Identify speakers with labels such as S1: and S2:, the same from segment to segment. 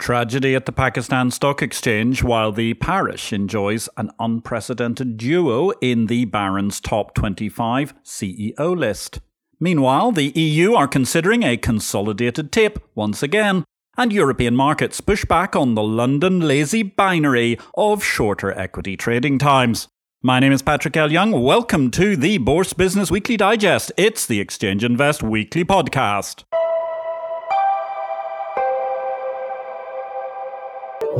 S1: Tragedy at the Pakistan Stock Exchange while the parish enjoys an unprecedented duo in the Barron's Top 25 CEO list. Meanwhile, the EU are considering a consolidated tape once again, and European markets push back on the London lazy binary of shorter equity trading times. My name is Patrick L. Young. Welcome to the Bourse Business Weekly Digest. It's the Exchange Invest Weekly Podcast. The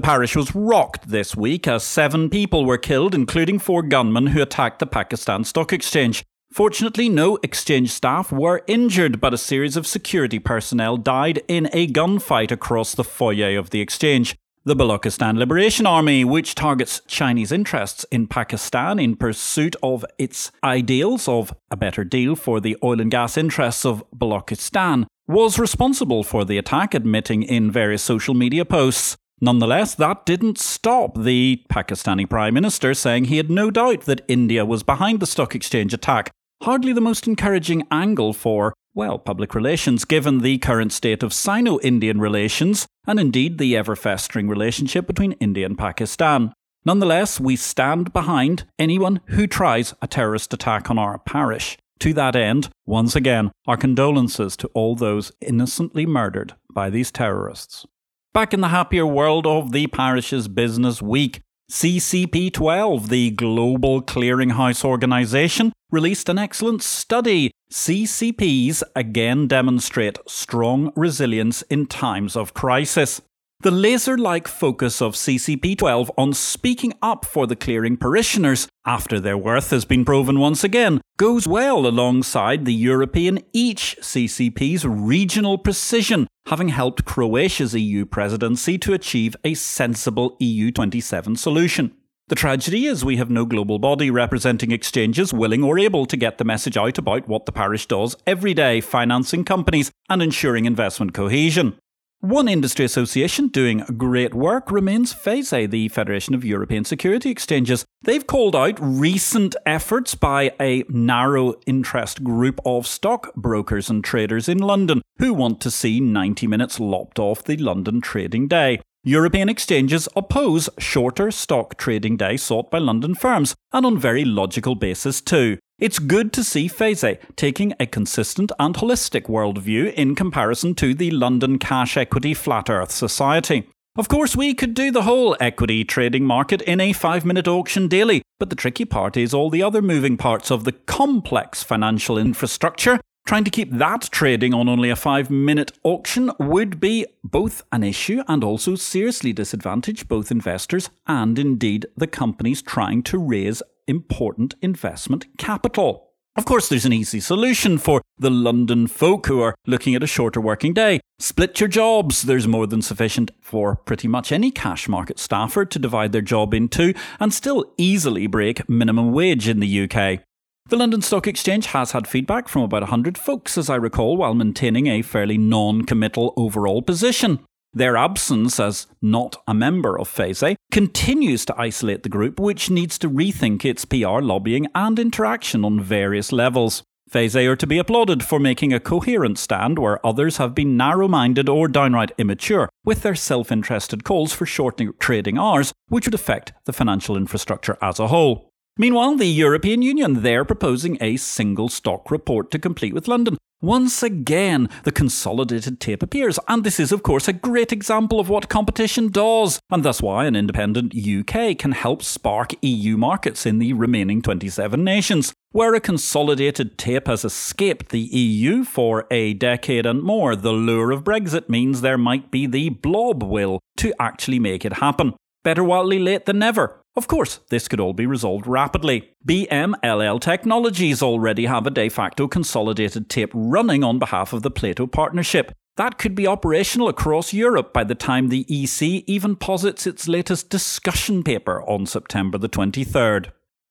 S1: parish was rocked this week as seven people were killed, including four gunmen who attacked the Pakistan Stock Exchange. Fortunately, no exchange staff were injured, but a series of security personnel died in a gunfight across the foyer of the exchange. The Balochistan Liberation Army, which targets Chinese interests in Pakistan in pursuit of its ideals of a better deal for the oil and gas interests of Balochistan, was responsible for the attack, admitting in various social media posts. Nonetheless, that didn't stop the Pakistani Prime Minister saying he had no doubt that India was behind the stock exchange attack. Hardly the most encouraging angle for, well, public relations, given the current state of Sino Indian relations, and indeed the ever festering relationship between India and Pakistan. Nonetheless, we stand behind anyone who tries a terrorist attack on our parish. To that end, once again, our condolences to all those innocently murdered by these terrorists. Back in the happier world of the parish's business week, CCP12, the Global Clearinghouse Organization, released an excellent study. CCPs again demonstrate strong resilience in times of crisis. The laser like focus of CCP 12 on speaking up for the clearing parishioners after their worth has been proven once again goes well alongside the European each CCP's regional precision, having helped Croatia's EU presidency to achieve a sensible EU 27 solution. The tragedy is we have no global body representing exchanges willing or able to get the message out about what the parish does every day, financing companies and ensuring investment cohesion. One industry association doing great work remains FESE, the Federation of European Security Exchanges. They've called out recent efforts by a narrow interest group of stockbrokers and traders in London who want to see 90 minutes lopped off the London trading day. European exchanges oppose shorter stock trading days sought by London firms, and on very logical basis too. It's good to see FESE taking a consistent and holistic worldview in comparison to the London Cash Equity Flat Earth Society. Of course, we could do the whole equity trading market in a five minute auction daily, but the tricky part is all the other moving parts of the complex financial infrastructure. Trying to keep that trading on only a five minute auction would be both an issue and also seriously disadvantage both investors and indeed the companies trying to raise important investment capital. Of course, there's an easy solution for the London folk who are looking at a shorter working day. Split your jobs. There's more than sufficient for pretty much any cash market staffer to divide their job into and still easily break minimum wage in the UK. The London Stock Exchange has had feedback from about 100 folks, as I recall, while maintaining a fairly non committal overall position. Their absence as not a member of FESE continues to isolate the group, which needs to rethink its PR lobbying and interaction on various levels. FESE are to be applauded for making a coherent stand where others have been narrow minded or downright immature with their self interested calls for shortening trading hours, which would affect the financial infrastructure as a whole. Meanwhile, the European Union, they're proposing a single stock report to complete with London, once again, the consolidated tape appears, and this is, of course, a great example of what competition does, and thus why an independent UK can help spark EU markets in the remaining 27 nations. Where a consolidated tape has escaped the EU for a decade and more, the lure of Brexit means there might be the blob will to actually make it happen. Better wildly late than never. Of course, this could all be resolved rapidly. BMLL Technologies already have a de facto consolidated tape running on behalf of the Plato Partnership. That could be operational across Europe by the time the EC even posits its latest discussion paper on September the 23rd.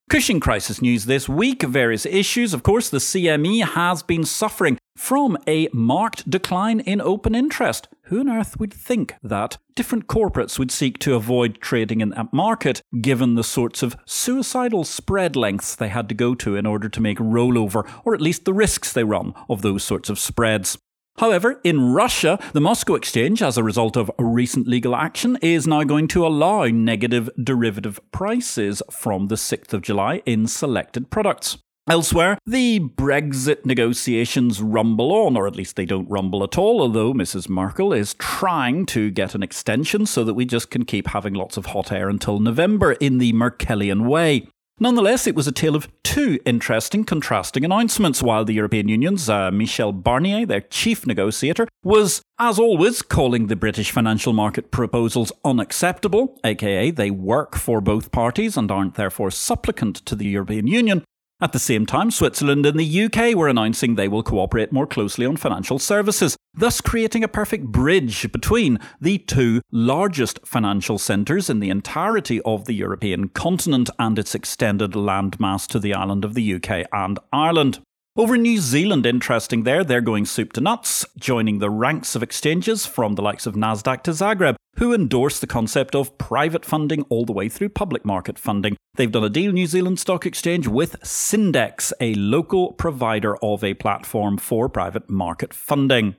S1: Cushing crisis news this week. Various issues. Of course, the CME has been suffering from a marked decline in open interest. Who on earth would think that different corporates would seek to avoid trading in that market, given the sorts of suicidal spread lengths they had to go to in order to make rollover, or at least the risks they run of those sorts of spreads? However, in Russia, the Moscow Exchange, as a result of recent legal action, is now going to allow negative derivative prices from the 6th of July in selected products. Elsewhere, the Brexit negotiations rumble on, or at least they don't rumble at all, although Mrs. Merkel is trying to get an extension so that we just can keep having lots of hot air until November in the Merkelian way. Nonetheless, it was a tale of two interesting contrasting announcements while the European Union's uh, Michel Barnier, their chief negotiator, was, as always, calling the British financial market proposals unacceptable, aka they work for both parties and aren't therefore supplicant to the European Union, at the same time, Switzerland and the UK were announcing they will cooperate more closely on financial services, thus creating a perfect bridge between the two largest financial centres in the entirety of the European continent and its extended landmass to the island of the UK and Ireland. Over in New Zealand, interesting there, they're going soup to nuts, joining the ranks of exchanges from the likes of Nasdaq to Zagreb, who endorse the concept of private funding all the way through public market funding. They've done a deal, New Zealand Stock Exchange, with Syndex, a local provider of a platform for private market funding.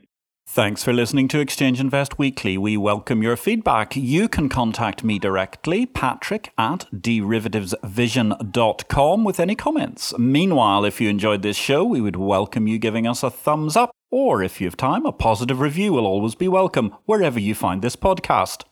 S1: Thanks for listening to Exchange Invest Weekly. We welcome your feedback. You can contact me directly, patrick at derivativesvision.com, with any comments. Meanwhile, if you enjoyed this show, we would welcome you giving us a thumbs up, or if you have time, a positive review will always be welcome wherever you find this podcast.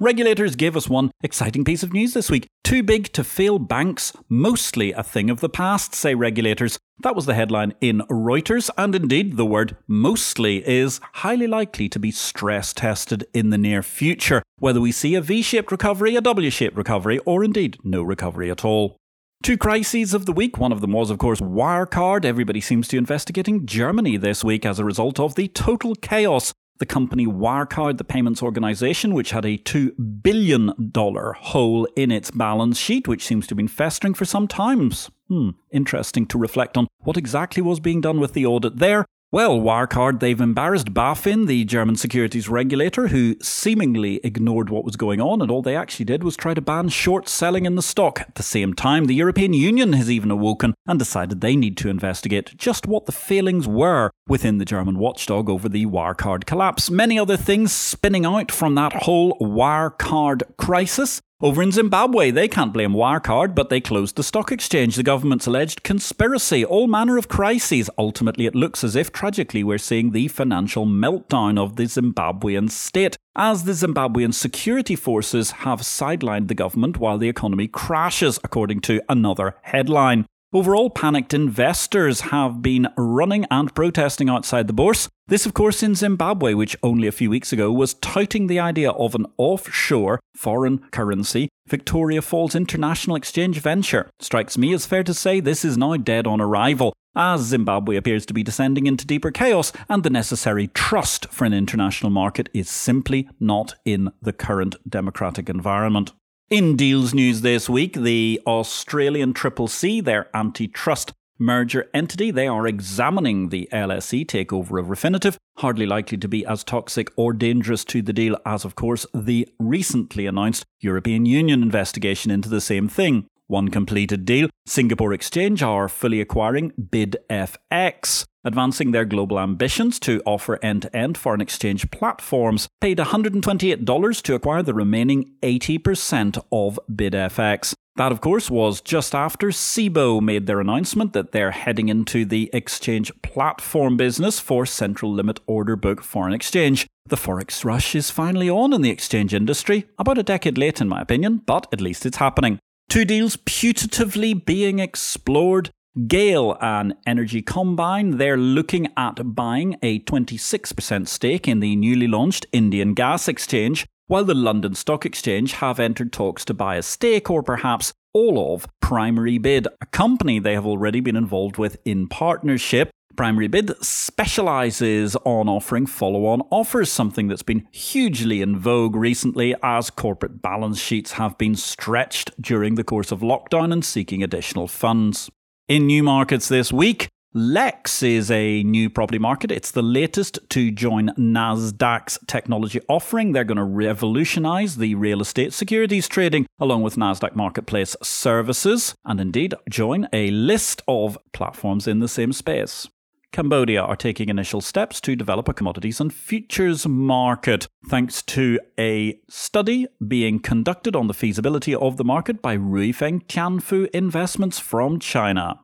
S1: Regulators gave us one exciting piece of news this week. Too big to fail banks, mostly a thing of the past, say regulators. That was the headline in Reuters, and indeed the word mostly is highly likely to be stress tested in the near future, whether we see a V shaped recovery, a W shaped recovery, or indeed no recovery at all. Two crises of the week. One of them was, of course, Wirecard. Everybody seems to be investigating Germany this week as a result of the total chaos the company Wirecard, the payments organization, which had a $2 billion hole in its balance sheet, which seems to have been festering for some times. Hmm, interesting to reflect on what exactly was being done with the audit there. Well, Wirecard, they've embarrassed BaFin, the German securities regulator, who seemingly ignored what was going on, and all they actually did was try to ban short selling in the stock. At the same time, the European Union has even awoken and decided they need to investigate just what the failings were within the German watchdog over the Wirecard collapse. Many other things spinning out from that whole Wirecard crisis. Over in Zimbabwe, they can't blame Wirecard, but they closed the stock exchange. The government's alleged conspiracy, all manner of crises. Ultimately, it looks as if, tragically, we're seeing the financial meltdown of the Zimbabwean state, as the Zimbabwean security forces have sidelined the government while the economy crashes, according to another headline. Overall, panicked investors have been running and protesting outside the bourse. This, of course, in Zimbabwe, which only a few weeks ago was touting the idea of an offshore foreign currency Victoria Falls International Exchange venture. Strikes me as fair to say this is now dead on arrival, as Zimbabwe appears to be descending into deeper chaos, and the necessary trust for an international market is simply not in the current democratic environment. In deals news this week, the Australian Triple C, their antitrust merger entity, they are examining the LSE takeover of Refinitiv, hardly likely to be as toxic or dangerous to the deal as, of course, the recently announced European Union investigation into the same thing. One completed deal, Singapore Exchange are fully acquiring BidFX, advancing their global ambitions to offer end to end foreign exchange platforms, paid $128 to acquire the remaining 80% of BidFX. That, of course, was just after Cboe made their announcement that they're heading into the exchange platform business for central limit order book foreign exchange. The Forex rush is finally on in the exchange industry, about a decade late, in my opinion, but at least it's happening. Two deals putatively being explored. GAIL and Energy Combine, they're looking at buying a 26% stake in the newly launched Indian Gas Exchange, while the London Stock Exchange have entered talks to buy a stake or perhaps all of PrimaryBid, a company they have already been involved with in partnership. PrimaryBid specializes on offering follow on offers, something that's been hugely in vogue recently as corporate balance sheets have been stretched during the course of lockdown and seeking additional funds. In new markets this week, Lex is a new property market. It's the latest to join NASDAQ's technology offering. They're going to revolutionize the real estate securities trading along with NASDAQ Marketplace services and indeed join a list of platforms in the same space. Cambodia are taking initial steps to develop a commodities and futures market, thanks to a study being conducted on the feasibility of the market by Ruifeng Tianfu Investments from China.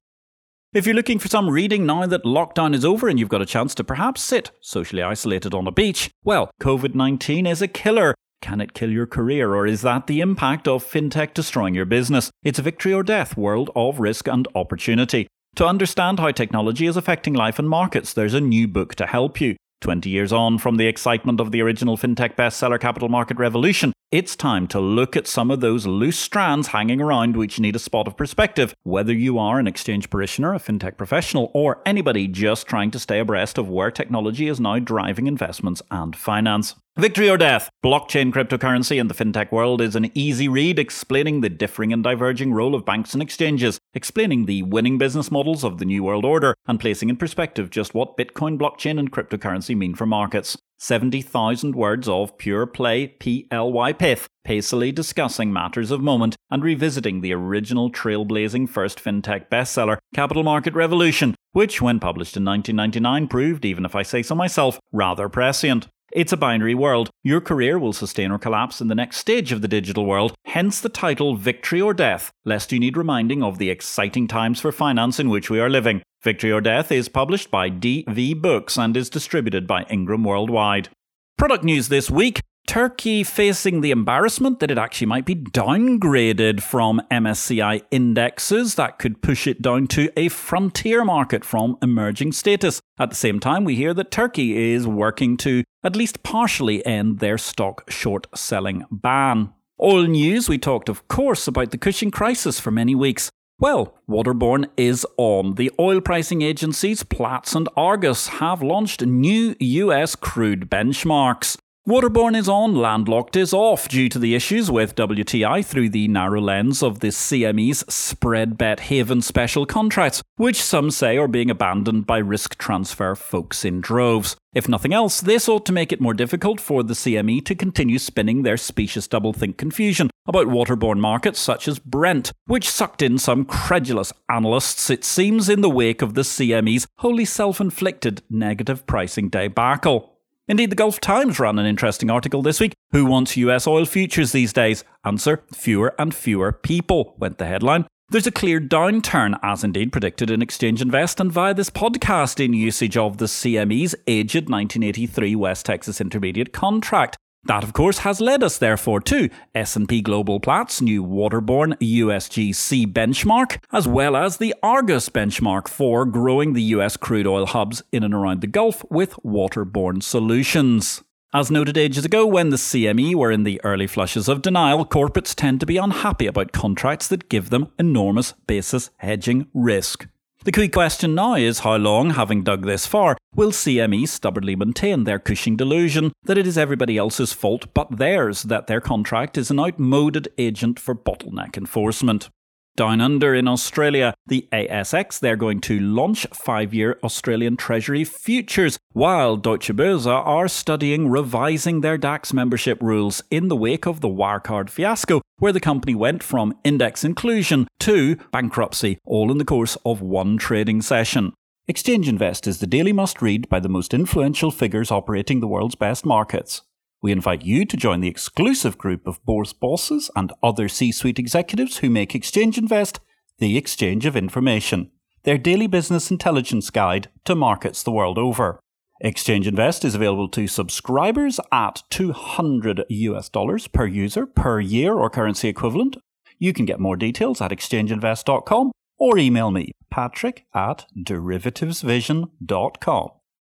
S1: If you're looking for some reading now that lockdown is over and you've got a chance to perhaps sit socially isolated on a beach, well, COVID 19 is a killer. Can it kill your career, or is that the impact of fintech destroying your business? It's a victory or death world of risk and opportunity. To understand how technology is affecting life and markets, there's a new book to help you. 20 years on from the excitement of the original fintech bestseller Capital Market Revolution, it's time to look at some of those loose strands hanging around which need a spot of perspective, whether you are an exchange parishioner, a fintech professional, or anybody just trying to stay abreast of where technology is now driving investments and finance. Victory or Death Blockchain Cryptocurrency in the FinTech World is an easy read explaining the differing and diverging role of banks and exchanges, explaining the winning business models of the New World Order, and placing in perspective just what Bitcoin, blockchain, and cryptocurrency mean for markets. 70,000 words of pure play PLY pith, pacily discussing matters of moment and revisiting the original trailblazing first fintech bestseller, Capital Market Revolution, which, when published in 1999, proved, even if I say so myself, rather prescient. It's a binary world. Your career will sustain or collapse in the next stage of the digital world, hence the title Victory or Death, lest you need reminding of the exciting times for finance in which we are living. Victory or Death is published by DV Books and is distributed by Ingram Worldwide. Product news this week Turkey facing the embarrassment that it actually might be downgraded from MSCI indexes that could push it down to a frontier market from emerging status. At the same time, we hear that Turkey is working to at least partially end their stock short selling ban. Oil news, we talked, of course, about the Cushing crisis for many weeks. Well, Waterborne is on. The oil pricing agencies Platts and Argus have launched new US crude benchmarks. Waterborne is on, landlocked is off due to the issues with WTI through the narrow lens of the CME's spread bet haven special contracts, which some say are being abandoned by risk transfer folks in droves. If nothing else, this ought to make it more difficult for the CME to continue spinning their specious doublethink confusion about waterborne markets such as Brent, which sucked in some credulous analysts, it seems, in the wake of the CME's wholly self inflicted negative pricing debacle. Indeed, the Gulf Times ran an interesting article this week. Who wants US oil futures these days? Answer Fewer and fewer people, went the headline. There's a clear downturn, as indeed predicted in Exchange Invest and via this podcast, in usage of the CME's aged 1983 West Texas Intermediate contract. That, of course, has led us, therefore, to S&P Global Platts' new waterborne USGC benchmark, as well as the Argus benchmark for growing the US crude oil hubs in and around the Gulf with waterborne solutions. As noted ages ago, when the CME were in the early flushes of denial, corporates tend to be unhappy about contracts that give them enormous basis hedging risk. The key question now is how long, having dug this far, will CME stubbornly maintain their Cushing delusion that it is everybody else's fault but theirs that their contract is an outmoded agent for bottleneck enforcement? Down under in Australia, the ASX, they're going to launch five year Australian Treasury futures, while Deutsche Börse are studying revising their DAX membership rules in the wake of the Wirecard fiasco, where the company went from index inclusion to bankruptcy, all in the course of one trading session. Exchange Invest is the daily must read by the most influential figures operating the world's best markets. We invite you to join the exclusive group of bourse bosses and other C suite executives who make Exchange Invest the exchange of information, their daily business intelligence guide to markets the world over. Exchange Invest is available to subscribers at 200 US dollars per user per year or currency equivalent. You can get more details at exchangeinvest.com or email me, patrick at derivativesvision.com.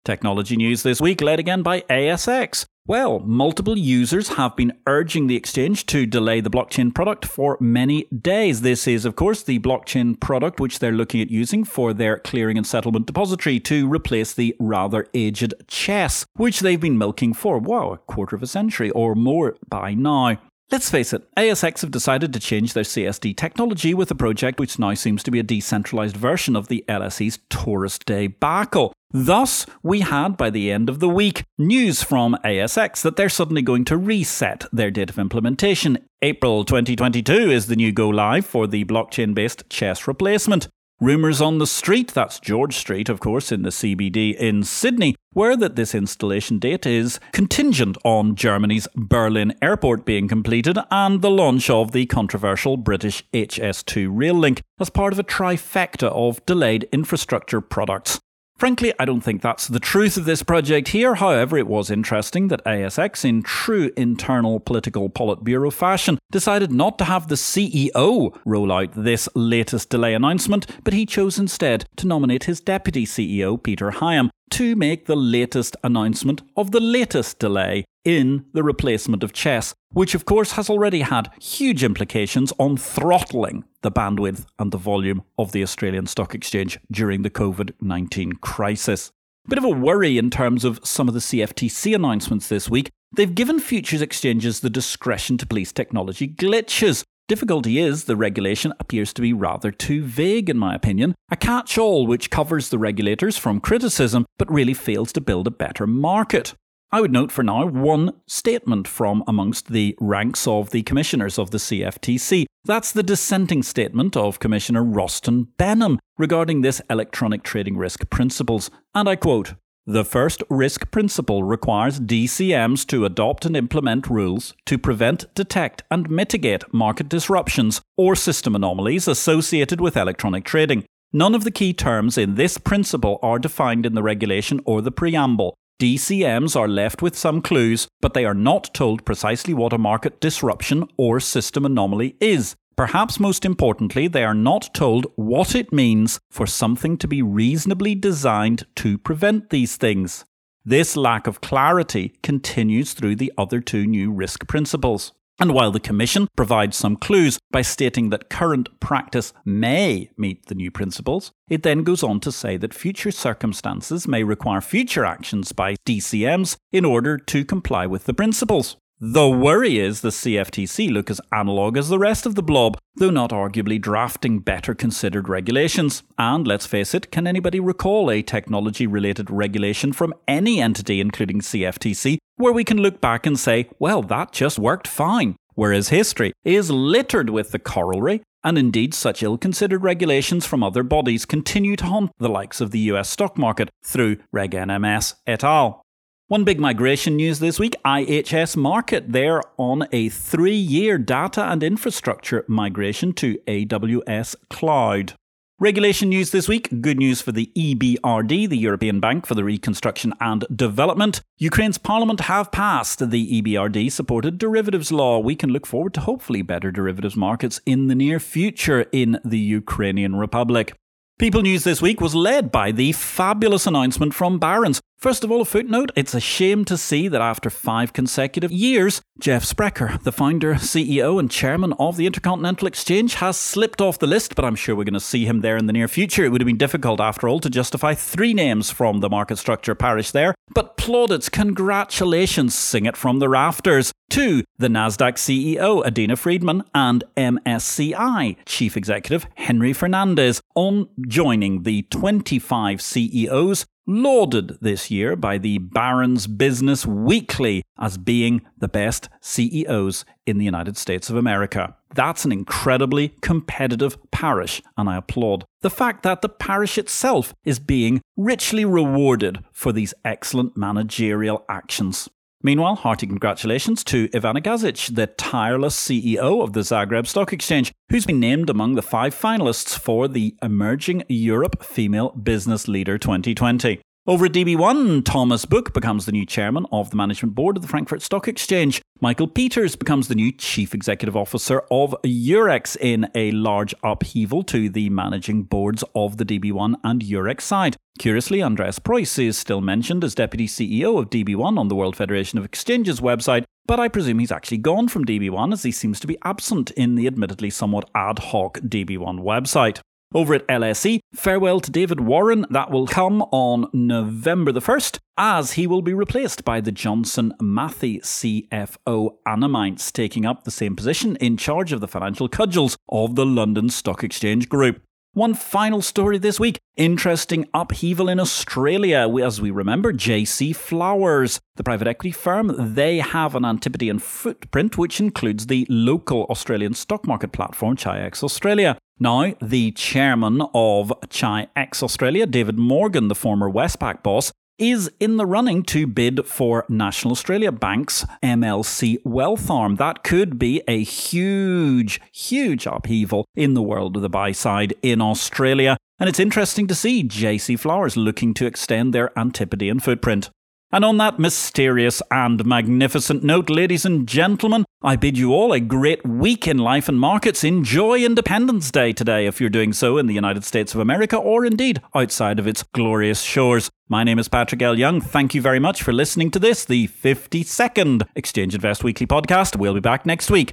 S1: Technology news this week led again by ASX. Well, multiple users have been urging the exchange to delay the blockchain product for many days. This is, of course, the blockchain product which they're looking at using for their clearing and settlement depository to replace the rather aged CHESS, which they've been milking for, wow, a quarter of a century or more by now. Let's face it, ASX have decided to change their CSD technology with a project which now seems to be a decentralized version of the LSE's Taurus Day debacle. Thus, we had by the end of the week news from ASX that they're suddenly going to reset their date of implementation. April 2022 is the new go live for the blockchain based CHESS replacement. Rumours on the street, that's George Street, of course, in the CBD in Sydney, were that this installation date is contingent on Germany's Berlin airport being completed and the launch of the controversial British HS2 rail link as part of a trifecta of delayed infrastructure products. Frankly, I don't think that's the truth of this project here. However, it was interesting that ASX, in true internal political Politburo fashion, decided not to have the CEO roll out this latest delay announcement, but he chose instead to nominate his deputy CEO, Peter Hiom, to make the latest announcement of the latest delay in the replacement of CHESS, which of course has already had huge implications on throttling the bandwidth and the volume of the Australian Stock Exchange during the COVID 19 crisis. Bit of a worry in terms of some of the CFTC announcements this week. They've given futures exchanges the discretion to police technology glitches, Difficulty is, the regulation appears to be rather too vague, in my opinion, a catch all which covers the regulators from criticism but really fails to build a better market. I would note for now one statement from amongst the ranks of the commissioners of the CFTC. That's the dissenting statement of Commissioner Rostin Behnam regarding this electronic trading risk principles. And I quote the first risk principle requires DCMs to adopt and implement rules to prevent, detect, and mitigate market disruptions or system anomalies associated with electronic trading. None of the key terms in this principle are defined in the regulation or the preamble. DCMs are left with some clues, but they are not told precisely what a market disruption or system anomaly is. Perhaps most importantly, they are not told what it means for something to be reasonably designed to prevent these things. This lack of clarity continues through the other two new risk principles. And while the Commission provides some clues by stating that current practice may meet the new principles, it then goes on to say that future circumstances may require future actions by DCMs in order to comply with the principles. The worry is the CFTC look as analogue as the rest of the blob, though not arguably drafting better considered regulations. And let's face it, can anybody recall a technology related regulation from any entity, including CFTC, where we can look back and say, well, that just worked fine? Whereas history is littered with the corollary and indeed, such ill considered regulations from other bodies continue to haunt the likes of the US stock market through Reg NMS et al. One big migration news this week IHS Markit. They're on a three year data and infrastructure migration to AWS Cloud. Regulation news this week. Good news for the EBRD, the European Bank for the Reconstruction and Development. Ukraine's parliament have passed the EBRD supported derivatives law. We can look forward to hopefully better derivatives markets in the near future in the Ukrainian Republic. People News this week was led by the fabulous announcement from Barron's First of all, a footnote it's a shame to see that after five consecutive years, Jeff Sprecher, the founder, CEO, and chairman of the Intercontinental Exchange, has slipped off the list, but I'm sure we're going to see him there in the near future. It would have been difficult, after all, to justify three names from the market structure parish there. But plaudits, congratulations, sing it from the rafters to the NASDAQ CEO, Adena Friedman, and MSCI Chief Executive Henry Fernandez on joining the 25 CEOs lauded this year by the Barron's Business Weekly as being the best CEOs in the United States of America. That's an incredibly competitive parish, and I applaud the fact that the parish itself is being richly rewarded for these excellent managerial actions. Meanwhile, hearty congratulations to Ivana Gazic, the tireless CEO of the Zagreb Stock Exchange, who's been named among the five finalists for the Emerging Europe Female Business Leader 2020. Over at DB1, Thomas Book becomes the new chairman of the management board of the Frankfurt Stock Exchange. Michael Peters becomes the new chief executive officer of Eurex in a large upheaval to the managing boards of the DB1 and Eurex side. Curiously, Andreas Preuss is still mentioned as deputy CEO of DB1 on the World Federation of Exchanges website, but I presume he's actually gone from DB1 as he seems to be absent in the admittedly somewhat ad hoc DB1 website. Over at LSE, farewell to David Warren. That will come on November the 1st, as he will be replaced by the Johnson Matthey CFO Manz, taking up the same position in charge of the financial cudgels of the London Stock Exchange Group. One final story this week interesting upheaval in Australia. As we remember, JC Flowers, the private equity firm, they have an Antipodean footprint which includes the local Australian stock market platform, Chi-X Australia. Now, the chairman of Chi-X Australia, David Morgan, the former Westpac boss, is in the running to bid for National Australia Bank's MLC Wealth Arm. That could be a huge, huge upheaval in the world of the buy side in Australia. And it's interesting to see JC Flowers looking to extend their Antipodean footprint. And on that mysterious and magnificent note, ladies and gentlemen, I bid you all a great week in life and markets. Enjoy Independence Day today if you're doing so in the United States of America or indeed outside of its glorious shores. My name is Patrick L. Young. Thank you very much for listening to this, the 52nd Exchange Invest Weekly podcast. We'll be back next week.